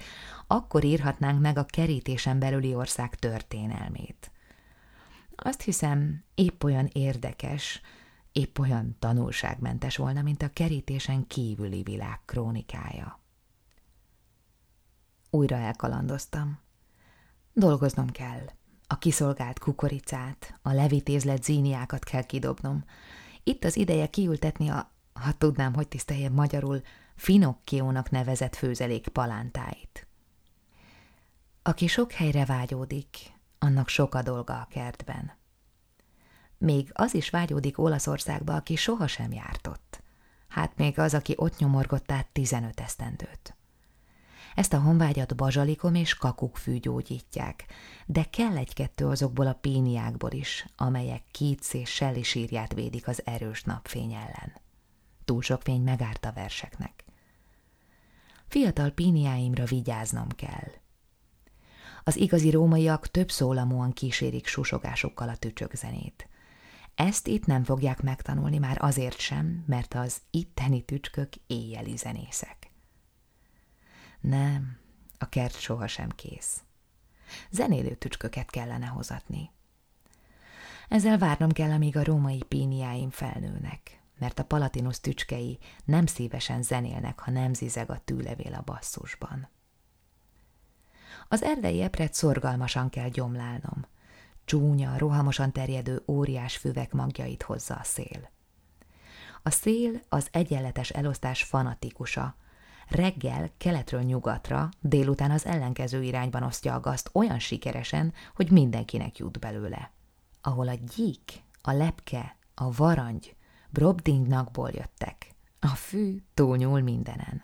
akkor írhatnánk meg a kerítésen belüli ország történelmét. Azt hiszem, épp olyan érdekes, épp olyan tanulságmentes volna, mint a kerítésen kívüli világ krónikája. Újra elkalandoztam. Dolgoznom kell. A kiszolgált kukoricát, a levitézlet zíniákat kell kidobnom. Itt az ideje kiültetni a, ha tudnám, hogy tiszteljem magyarul, finokkiónak nevezett főzelék palántáit. Aki sok helyre vágyódik, annak sok a dolga a kertben. Még az is vágyódik Olaszországba, aki sohasem járt ott. Hát még az, aki ott nyomorgott át 15 esztendőt. Ezt a honvágyat bazsalikom és kakukkfű gyógyítják, de kell egy-kettő azokból a píniákból is, amelyek Keats és Shelley sírját védik az erős napfény ellen. Túl sok fény megárt a verseknek. Fiatal píniáimra vigyáznom kell. Az igazi rómaiak több szólamúan kísérik susogásokkal a tücsökzenét. Ezt itt nem fogják megtanulni már azért sem, mert az itteni tücskök éjjeli zenészek. Nem, a kert sohasem kész. Zenélő tücsköket kellene hozatni. Ezzel várnom kell, amíg a római píniáim felnőnek, mert a palatinus tücskei nem szívesen zenélnek, ha nem zizeg a tűlevél a basszusban. Az erdei epret szorgalmasan kell gyomlálnom. Csúnya, rohamosan terjedő óriás füvek magjait hozza a szél. A szél az egyenletes elosztás fanatikusa, reggel keletről nyugatra, délután az ellenkező irányban osztja a gazt olyan sikeresen, hogy mindenkinek jut belőle. Ahol a gyík, a lepke, a varangy, Brobdingnakból jöttek. A fű túlnyúl mindenen.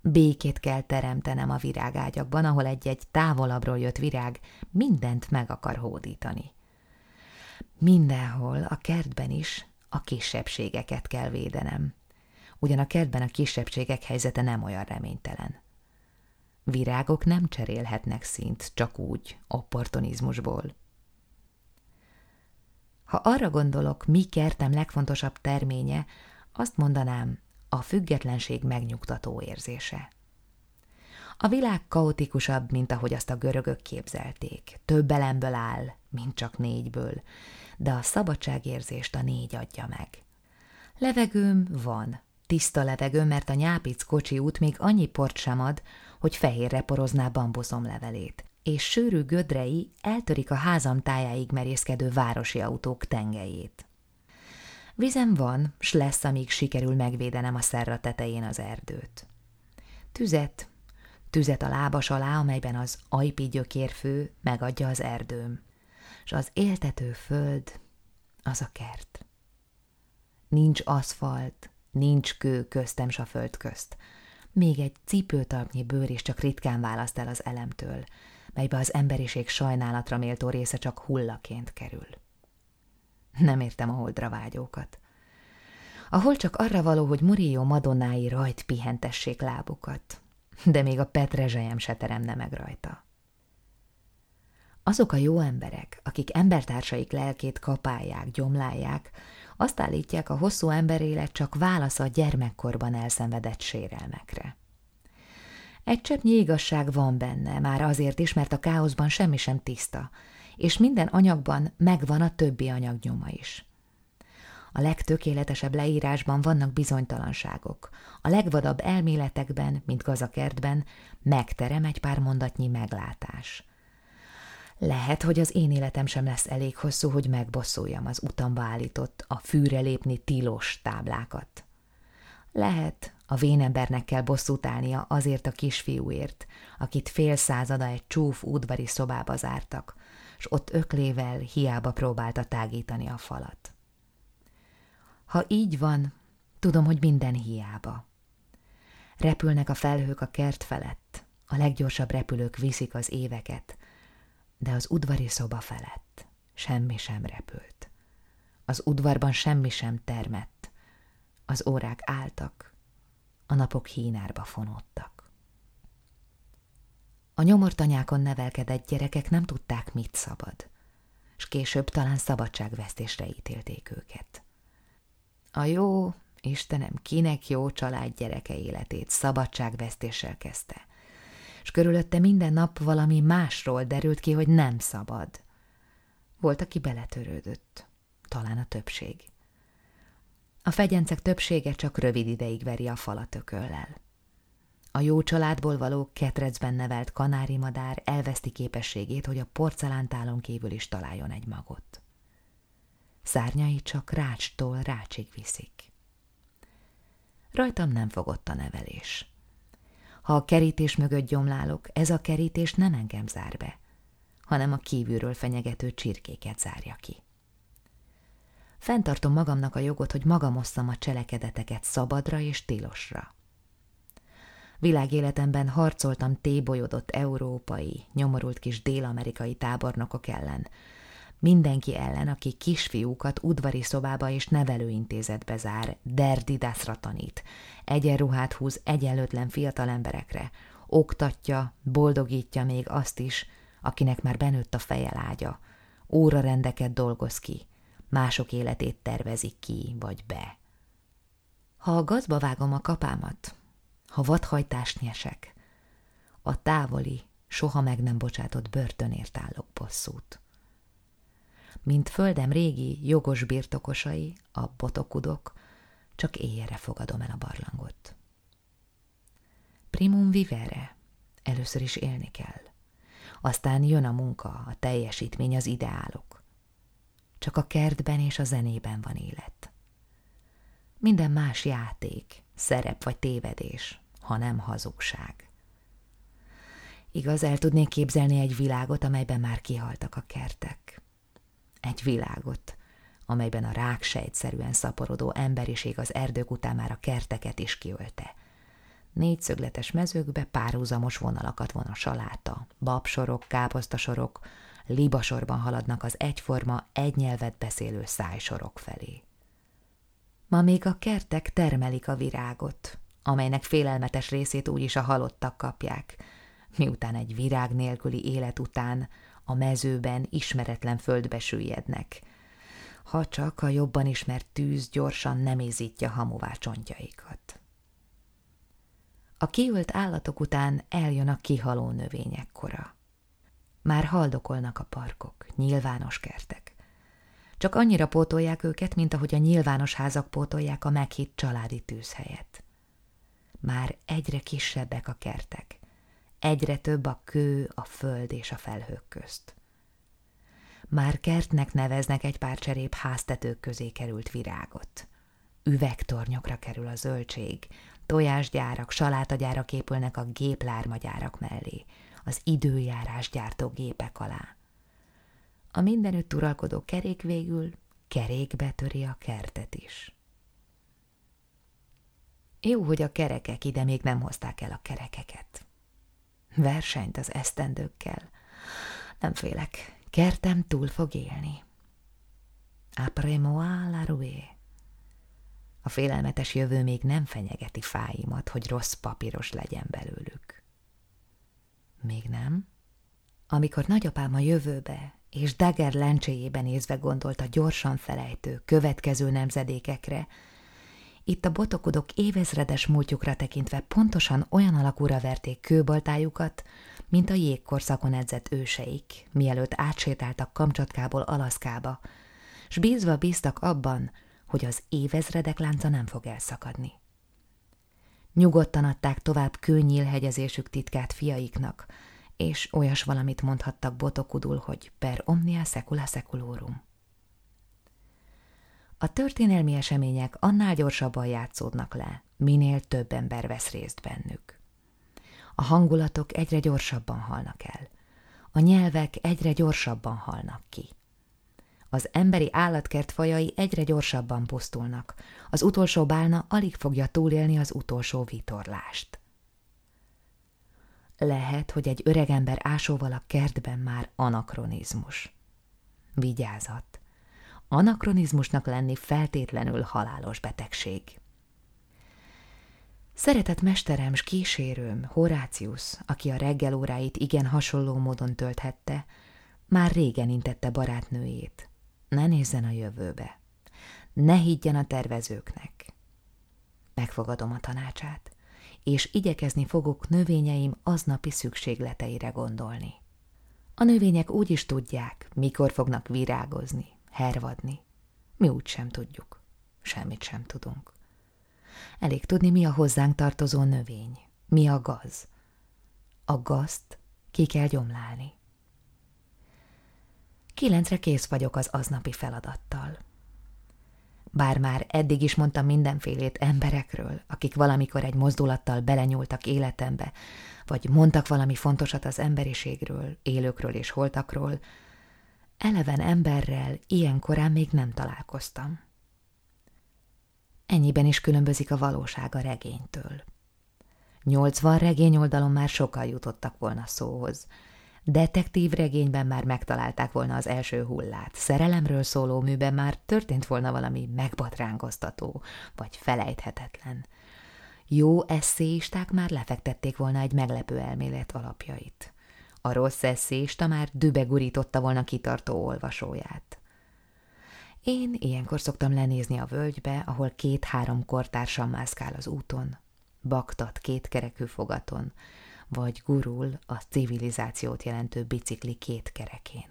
Békét kell teremtenem a virágágyakban, ahol egy-egy távolabbról jött virág mindent meg akar hódítani. Mindenhol, a kertben is a kisebbségeket kell védenem ugyan a kertben a kisebbségek helyzete nem olyan reménytelen. Virágok nem cserélhetnek szint csak úgy, opportunizmusból. Ha arra gondolok, mi kertem legfontosabb terménye, azt mondanám, a függetlenség megnyugtató érzése. A világ kaotikusabb, mint ahogy azt a görögök képzelték. Több elemből áll, mint csak négyből, de a szabadságérzést a négy adja meg. Levegőm van, Tiszta levegő, mert a nyápic kocsi út még annyi port sem ad, hogy fehérre porozná bambuszom levelét, és sűrű gödrei eltörik a házam tájáig merészkedő városi autók tengelyét. Vizem van, s lesz, amíg sikerül megvédenem a szerra tetején az erdőt. Tüzet, tüzet a lábas alá, amelyben az ajpi gyökérfő megadja az erdőm, s az éltető föld az a kert. Nincs aszfalt, Nincs kő köztem s a föld közt. Még egy cipőtalpnyi bőr is csak ritkán választ el az elemtől, melybe az emberiség sajnálatra méltó része csak hullaként kerül. Nem értem a holdra vágyókat. A hol csak arra való, hogy Murillo madonnái rajt pihentessék lábukat, de még a petrezselyem se teremne meg rajta. Azok a jó emberek, akik embertársaik lelkét kapálják, gyomlálják, azt állítják, a hosszú emberélet csak válasz a gyermekkorban elszenvedett sérelmekre. Egy cseppnyi igazság van benne, már azért is, mert a káoszban semmi sem tiszta, és minden anyagban megvan a többi anyagnyoma is. A legtökéletesebb leírásban vannak bizonytalanságok. A legvadabb elméletekben, mint gazakertben, megterem egy pár mondatnyi meglátás. Lehet, hogy az én életem sem lesz elég hosszú, hogy megbosszuljam az utamba állított, a fűre lépni tilos táblákat. Lehet, a vénembernek kell bosszút állnia azért a kisfiúért, akit fél százada egy csúf udvari szobába zártak, s ott öklével hiába próbálta tágítani a falat. Ha így van, tudom, hogy minden hiába. Repülnek a felhők a kert felett, a leggyorsabb repülők viszik az éveket, de az udvari szoba felett semmi sem repült. Az udvarban semmi sem termett, az órák álltak, a napok hínárba fonódtak. A nyomortanyákon nevelkedett gyerekek nem tudták, mit szabad, és később talán szabadságvesztésre ítélték őket. A jó, Istenem, kinek jó család gyereke életét szabadságvesztéssel kezdte, és körülötte minden nap valami másról derült ki, hogy nem szabad. Volt, aki beletörődött, talán a többség. A fegyencek többsége csak rövid ideig veri a falat ököllel. A jó családból való ketrecben nevelt kanári madár elveszti képességét, hogy a porcelántálon kívül is találjon egy magot. Szárnyai csak rácstól rácsig viszik. Rajtam nem fogott a nevelés. Ha a kerítés mögött gyomlálok, ez a kerítés nem engem zár be, hanem a kívülről fenyegető csirkéket zárja ki. Fentartom magamnak a jogot, hogy magam osszam a cselekedeteket szabadra és tilosra. Világéletemben harcoltam tébolyodott európai, nyomorult kis dél-amerikai tábornokok ellen, mindenki ellen, aki kisfiúkat udvari szobába és nevelőintézetbe zár, derdidászra tanít, egyenruhát húz egyenlőtlen fiatal emberekre, oktatja, boldogítja még azt is, akinek már benőtt a feje lágya, órarendeket dolgoz ki, mások életét tervezik ki vagy be. Ha a gazba vágom a kapámat, ha vadhajtást nyesek, a távoli, soha meg nem bocsátott börtönért állok bosszút mint földem régi, jogos birtokosai, a botokudok, csak éjjel fogadom el a barlangot. Primum vivere, először is élni kell. Aztán jön a munka, a teljesítmény, az ideálok. Csak a kertben és a zenében van élet. Minden más játék, szerep vagy tévedés, ha nem hazugság. Igaz, el tudnék képzelni egy világot, amelyben már kihaltak a kertek egy világot, amelyben a ráksejtszerűen szaporodó emberiség az erdők után már a kerteket is kiölte. Négyszögletes mezőkbe párhuzamos vonalakat von a saláta, babsorok, káposztasorok, libasorban haladnak az egyforma, egy nyelvet beszélő szájsorok felé. Ma még a kertek termelik a virágot, amelynek félelmetes részét úgyis a halottak kapják, miután egy virág nélküli élet után a mezőben ismeretlen földbe süllyednek, ha csak a jobban ismert tűz gyorsan nem ézítja hamuvá csontjaikat. A kiölt állatok után eljön a kihaló növények kora. Már haldokolnak a parkok, nyilvános kertek. Csak annyira pótolják őket, mint ahogy a nyilvános házak pótolják a meghitt családi tűzhelyet. Már egyre kisebbek a kertek, Egyre több a kő, a föld és a felhők közt. Már kertnek neveznek egy pár cserép háztetők közé került virágot. Üvegtornyokra kerül a zöldség, tojásgyárak, salátagyárak épülnek a géplármagyárak mellé, az időjárás gyártó gépek alá. A mindenütt uralkodó kerék végül kerékbe töri a kertet is. Jó, hogy a kerekek ide még nem hozták el a kerekeket versenyt az esztendőkkel. Nem félek, kertem túl fog élni. Après moi la rouée. A félelmetes jövő még nem fenyegeti fáimat, hogy rossz papíros legyen belőlük. Még nem? Amikor nagyapám a jövőbe és Dagger lencséjében nézve gondolt a gyorsan felejtő, következő nemzedékekre, itt a botokudok évezredes múltjukra tekintve pontosan olyan alakúra verték kőbaltájukat, mint a jégkorszakon edzett őseik, mielőtt átsétáltak Kamcsatkából Alaszkába, s bízva bíztak abban, hogy az évezredek lánca nem fog elszakadni. Nyugodtan adták tovább kőnyílhegyezésük titkát fiaiknak, és olyas valamit mondhattak botokudul, hogy per omnia secula seculorum. A történelmi események annál gyorsabban játszódnak le, minél több ember vesz részt bennük. A hangulatok egyre gyorsabban halnak el. A nyelvek egyre gyorsabban halnak ki. Az emberi állatkert fajai egyre gyorsabban pusztulnak. Az utolsó bálna alig fogja túlélni az utolsó vitorlást. Lehet, hogy egy öregember ásóval a kertben már anakronizmus. Vigyázat! Anakronizmusnak lenni feltétlenül halálos betegség. Szeretett mesterem s kísérőm, Horácius, aki a reggel óráit igen hasonló módon tölthette, már régen intette barátnőjét. Ne nézzen a jövőbe. Ne higgyen a tervezőknek. Megfogadom a tanácsát, és igyekezni fogok növényeim aznapi szükségleteire gondolni. A növények úgy is tudják, mikor fognak virágozni, hervadni. Mi úgy sem tudjuk. Semmit sem tudunk. Elég tudni, mi a hozzánk tartozó növény, mi a gaz. A gazt ki kell gyomlálni. Kilencre kész vagyok az aznapi feladattal. Bár már eddig is mondtam mindenfélét emberekről, akik valamikor egy mozdulattal belenyúltak életembe, vagy mondtak valami fontosat az emberiségről, élőkről és holtakról, eleven emberrel ilyen korán még nem találkoztam. Ennyiben is különbözik a valóság a regénytől. Nyolcvan regény oldalon már sokkal jutottak volna szóhoz. Detektív regényben már megtalálták volna az első hullát, szerelemről szóló műben már történt volna valami megbatránkoztató, vagy felejthetetlen. Jó eszéisták már lefektették volna egy meglepő elmélet alapjait. A rossz eszéista már dübegurította volna kitartó olvasóját. Én ilyenkor szoktam lenézni a völgybe, ahol két-három kortársam mászkál az úton, baktat két kerekű fogaton, vagy gurul a civilizációt jelentő bicikli két kerekén.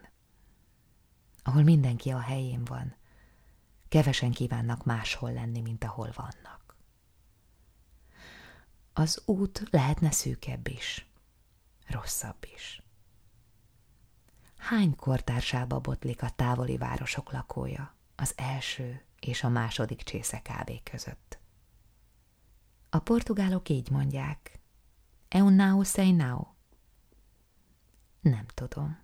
Ahol mindenki a helyén van, kevesen kívánnak máshol lenni, mint ahol vannak. Az út lehetne szűkebb is, rosszabb is. Hány kortársába botlik a távoli városok lakója? az első és a második csésze kávé között. A portugálok így mondják. Eu não sei não. Nem tudom.